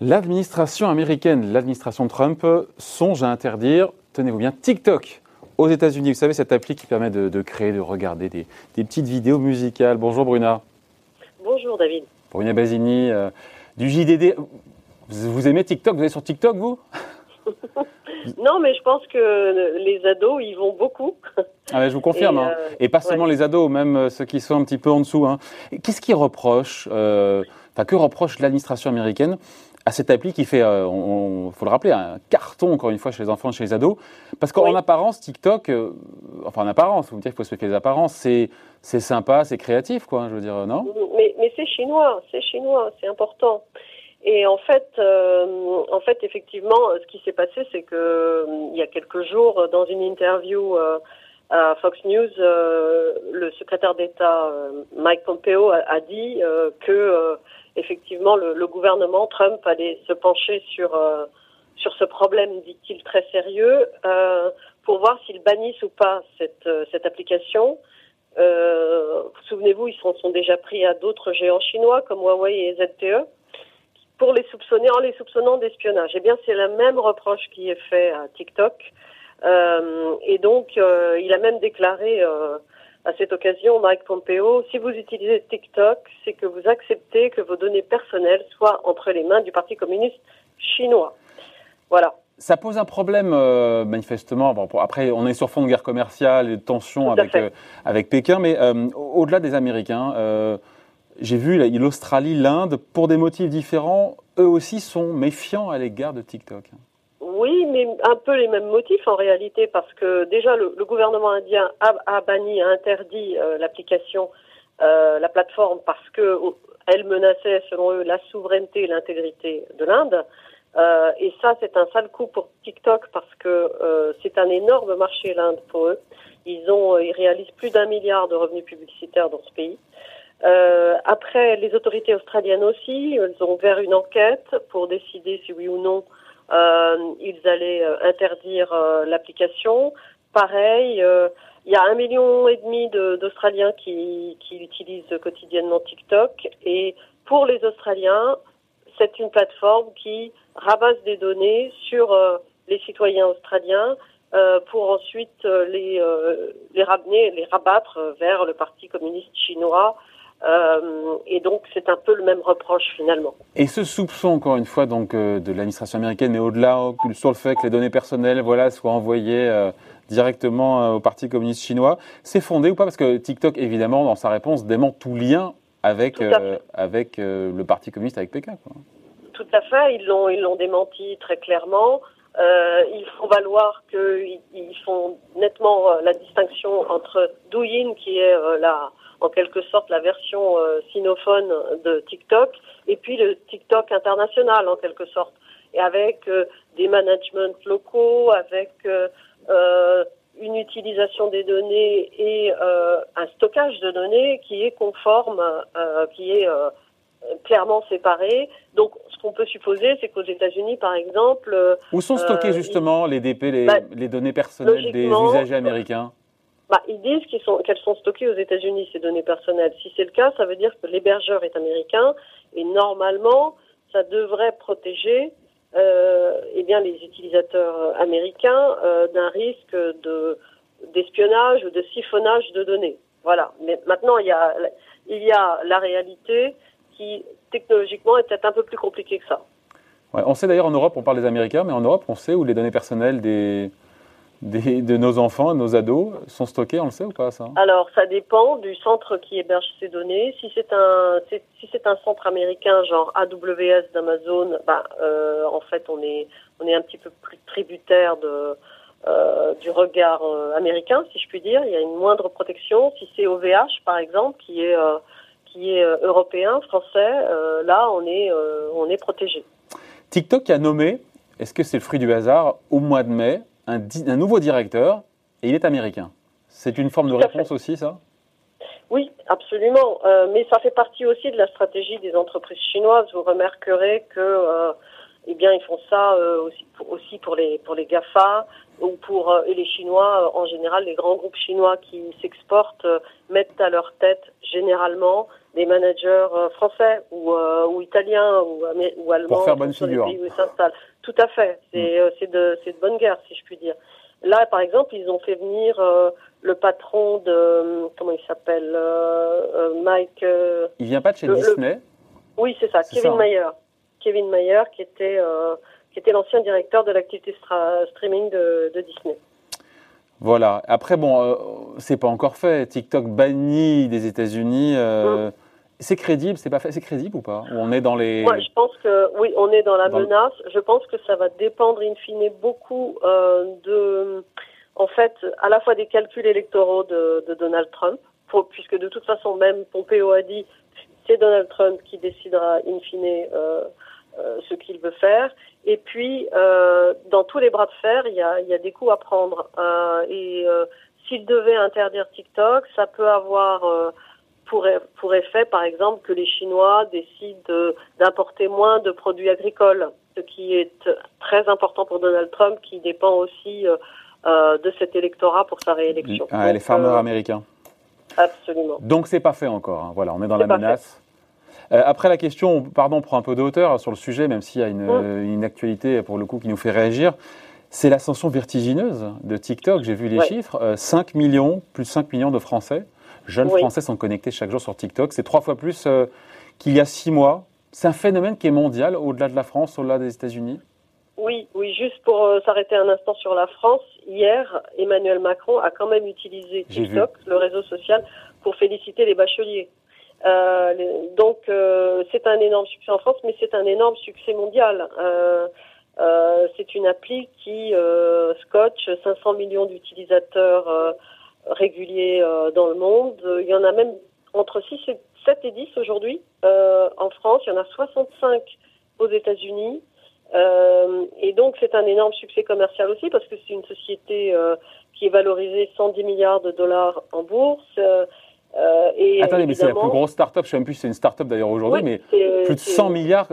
L'administration américaine, l'administration Trump, songe à interdire, tenez-vous bien, TikTok aux États-Unis. Vous savez, cette appli qui permet de, créer, de regarder des, petites vidéos musicales. Bonjour Bruna. Bonjour David. Bruna Basini, euh, du JDD. Vous, aimez TikTok? Vous êtes sur TikTok, vous? Non, mais je pense que les ados, ils vont beaucoup. Ah je vous confirme. Et, hein. euh, Et pas seulement les ados, même euh, ceux qui sont un petit peu en dessous. Hein. Qu'est-ce qui reproche, enfin, que reproche l'administration américaine à cette appli qui fait, il euh, faut le rappeler, un carton encore une fois chez les enfants, chez les ados, parce qu'en apparence TikTok, euh, enfin en apparence, vous me dire qu'il faut se méfier des apparences, c'est c'est sympa, c'est créatif, quoi, je veux dire, non? Mais, mais c'est chinois, c'est chinois, c'est important. Et en fait, euh, en fait, effectivement, ce qui s'est passé, c'est que il y a quelques jours, dans une interview à Fox News, le secrétaire d'État Mike Pompeo a, dit que effectivement, le, gouvernement Trump allait se pencher sur euh, sur ce problème, dit-il, très sérieux, euh, pour voir s'ils bannissent ou pas cette euh, cette application. Euh, Souvenez-vous, ils se sont déjà pris à d'autres géants chinois comme Huawei et ZTE pour les soupçonner en les soupçonnant d'espionnage. Eh bien, c'est le même reproche qui est fait à TikTok. Euh, et donc, il a même déclaré à cette occasion, Mike Pompeo, si vous utilisez TikTok, c'est que vous acceptez que vos données personnelles soient entre les mains du Parti communiste chinois. Voilà. Ça pose un problème, euh, manifestement. Bon, après, on est sur fond de guerre commerciale et de tensions avec, euh, avec Pékin, mais euh, au-delà des Américains, j'ai vu l'Australie, l'Inde, pour des motifs différents, eux aussi sont méfiants à l'égard de TikTok. Oui, mais un peu les mêmes motifs en réalité, parce que déjà le, gouvernement indien a, banni, a interdit euh, l'application, euh, la plateforme, parce que elle menaçait, selon eux, la souveraineté et l'intégrité de l'Inde. Euh, et ça, c'est un sale coup pour TikTok parce que c'est un énorme marché l'Inde pour eux. Ils ont, ils réalisent plus d'un milliard de revenus publicitaires dans ce pays. Après, les autorités australiennes aussi, elles ont ouvert une enquête pour décider si oui ou non euh, ils allaient euh, interdire euh, l'application. Pareil, il y a un million et demi d'Australiens qui, qui utilisent quotidiennement TikTok et pour les Australiens, c'est une plateforme qui ramasse des données sur les citoyens australiens euh, pour ensuite les, les ramener, les rabattre vers le Parti communiste chinois euh, et donc c'est un peu le même reproche finalement. Et ce soupçon, encore une fois, donc euh, de l'administration américaine, mais au-delà sur le fait que les données personnelles, voilà, soient envoyées euh, directement au Parti communiste chinois, c'est fondé ou pas? Parce que TikTok, évidemment, dans sa réponse, dément tout lien avec avec le Parti communiste, avec Pékin. Quoi. Tout à fait, ils l'ont ils l'ont démenti très clairement. Ils font valoir qu'ils font nettement la distinction entre Douyin, qui est la en quelque sorte la version euh, sinophone de TikTok, et puis le TikTok international en quelque sorte, et avec euh, des managements locaux, avec euh, une utilisation des données et un stockage de données qui est conforme, qui est clairement séparé. Donc, ce qu'on peut supposer, c'est qu'aux États-Unis, par exemple, où sont stockées justement les DP, les, bah, les données personnelles des usagers américains? bah, ils disent qu'elles sont, sont stockées aux États-Unis, ces données personnelles. Si c'est le cas, ça veut dire que l'hébergeur est américain et normalement, ça devrait protéger euh, eh bien, les utilisateurs américains euh, d'un risque de d'espionnage ou de siphonnage de données. Voilà. Mais maintenant, il y a, il y a la réalité qui, technologiquement, est peut-être un peu plus compliquée que ça. Ouais, on sait d'ailleurs en Europe, on parle des Américains, mais en Europe, on sait où les données personnelles des, de nos enfants, de nos ados sont stockés, on le sait ou pas ça? Alors ça dépend du centre qui héberge ces données. Si c'est un si c'est un centre américain genre AWS d'Amazon, bah, euh, en fait on est on est un petit peu plus tributaire de euh, du regard euh, américain, si je puis dire. Il y a une moindre protection. Si c'est OVH par exemple, qui est qui est européen, français, là on est on est protégé. TikTok a nommé, est-ce que c'est le fruit du hasard, au mois de mai, un, nouveau directeur et il est américain? C'est une forme de réponse aussi, ça? Oui, absolument. Euh, mais ça fait partie aussi de la stratégie des entreprises chinoises. Vous remarquerez que euh, eh bien, ils font ça aussi, pour, aussi pour les pour les Gafa ou pour et les Chinois en général, les grands groupes chinois qui s'exportent mettent à leur tête généralement des managers français ou, ou italiens ou, ou allemands pour faire bonne figure. Tout à fait. C'est mm. c'est de de bonne guerre si je puis dire. Là, par exemple, ils ont fait venir euh, le patron de comment il s'appelle euh, euh, Mike. il vient pas de chez Disney. Oui, c'est ça, Kevin Mayer. Kevin Mayer, qui était qui était l'ancien directeur de l'activité streaming de, Disney. Voilà. Après, bon, c'est pas encore fait. TikTok banni des États-Unis. Mm. C'est crédible, c'est pas fait, c'est crédible ou pas? On est dans les. Moi, je pense que oui, on est dans la menace. Je pense que ça va dépendre in fine beaucoup euh, de, en fait, à la fois des calculs électoraux de, de Donald Trump, pour, puisque de toute façon même Pompeo a dit c'est Donald Trump qui décidera in fine euh, euh, ce qu'il veut faire. Et puis, dans tous les bras de fer, il y a, il y a des coups à prendre. Et s'il devait interdire TikTok, ça peut avoir pour, effet, par exemple, que les Chinois décident d'importer moins de produits agricoles, ce qui est très important pour Donald Trump, qui dépend aussi euh, euh, de cet électorat pour sa réélection. Ah, les farmers euh, américains. Absolument. Donc c'est pas fait encore. Hein. Voilà, on est dans la menace. après la question, pardon, on prend un peu de hauteur sur le sujet, même s'il y a une, mm. une, actualité pour le coup qui nous fait réagir. C'est l'ascension vertigineuse de TikTok. J'ai vu les chiffres. 5 millions, plus de 5 millions de Français jeunes Français sont connectés chaque jour sur TikTok. C'est trois fois plus euh, qu'il y a six mois. C'est un phénomène qui est mondial, au-delà de la France, au-delà des États-Unis Oui, oui, juste pour euh, s'arrêter un instant sur la France, hier, Emmanuel Macron a quand même utilisé TikTok, le réseau social, pour féliciter les bacheliers. Euh, donc c'est un énorme succès en France, mais c'est un énorme succès mondial. c'est une appli qui scotche 500 millions d'utilisateurs réguliers euh, dans le monde. Il y en a même entre 6 et 7 et 10 aujourd'hui euh, en France. Il y en a 65 aux États-Unis. Euh, et donc c'est un énorme succès commercial aussi parce que c'est une société qui est valorisée 110 milliards de dollars en bourse. et Attendez, mais c'est la plus grosse start-up, je ne sais même plus si c'est une start-up d'ailleurs aujourd'hui, mais plus de 100 milliards,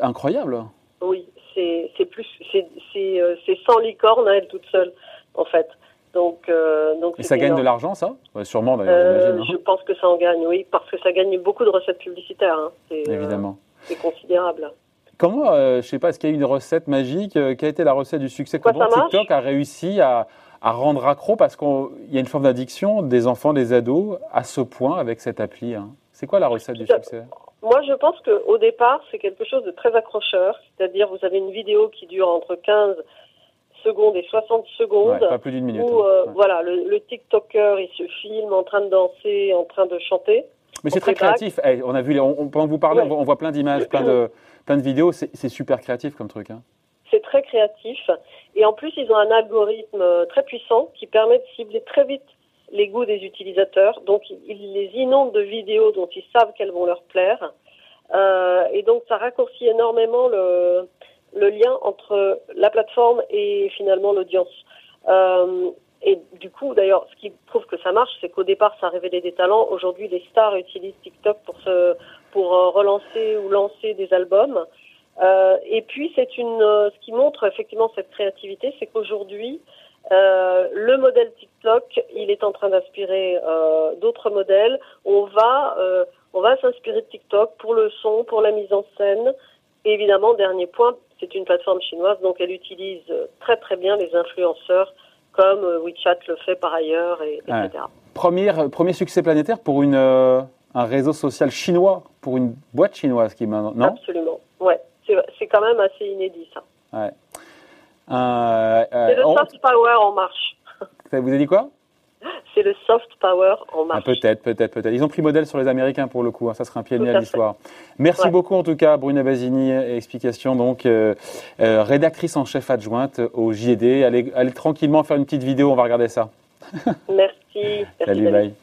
incroyable. Oui, c'est plus, c'est 100 licornes à elle toute seule, en fait. Donc, euh, donc Et ça gagne de l'argent, ça? Sûrement, d'ailleurs, euh, Je pense que ça en gagne, oui, parce que ça gagne beaucoup de recettes publicitaires. Hein. Euh, Évidemment. c'est considérable. Comment, je ne sais pas, est-ce qu'il y a eu une recette magique Quelle a été la recette du succès Comment TikTok a réussi à, à rendre accro Parce qu'il y a une forme d'addiction des enfants, des ados, à ce point avec cette appli. Hein? C'est quoi la recette du succès? Moi, je pense qu'au départ, c'est quelque chose de très accrocheur. C'est-à-dire, vous avez une vidéo qui dure entre 15 secondes et 60 secondes. pas plus d'une minute. Où, euh, voilà, le, TikToker, il se filme en train de danser, en train de chanter. Mais c'est très créatif. Eh, on a vu, on, pendant que vous parlez, on, voit, plein d'images, plein de, plein de vidéos. C'est super créatif comme truc. Hein. C'est très créatif. Et en plus, ils ont un algorithme euh, très puissant qui permet de cibler très vite les goûts des utilisateurs. Donc, ils les inondent de vidéos dont ils savent qu'elles vont leur plaire. Euh, et donc, ça raccourcit énormément le, le lien entre la plateforme et finalement l'audience. Euh, et du coup, d'ailleurs, ce qui prouve que ça marche, c'est qu'au départ, ça révélait des talents. Aujourd'hui, les stars utilisent TikTok pour se, pour euh, relancer ou lancer des albums. Euh, et puis, c'est une, ce qui montre effectivement cette créativité, c'est qu'aujourd'hui, le modèle TikTok, il est en train d'inspirer d'autres modèles. On va, on va s'inspirer de TikTok pour le son, pour la mise en scène. Évidemment, dernier point, c'est une plateforme chinoise, donc elle utilise très très bien les influenceurs comme euh, WeChat le fait par ailleurs, et, etc. Premier, premier succès planétaire pour une, euh, un réseau social chinois, pour une boîte chinoise qui maintenant, non? Absolument, ouais. C'est quand même assez inédit ça. Ouais. Euh, c'est le soft power en marche. Vous avez dit quoi? C'est le soft power en marche. Ah, peut-être, peut-être, peut-être. Ils ont pris modèle sur les Américains pour le coup. Hein. Ça serait un pied de nez à l'histoire. Merci beaucoup en tout cas, Bruna Basini. Explication donc euh, euh, rédactrice en chef adjointe au JD. Allez, allez tranquillement faire une petite vidéo. On va regarder ça. Merci. Salut, bye.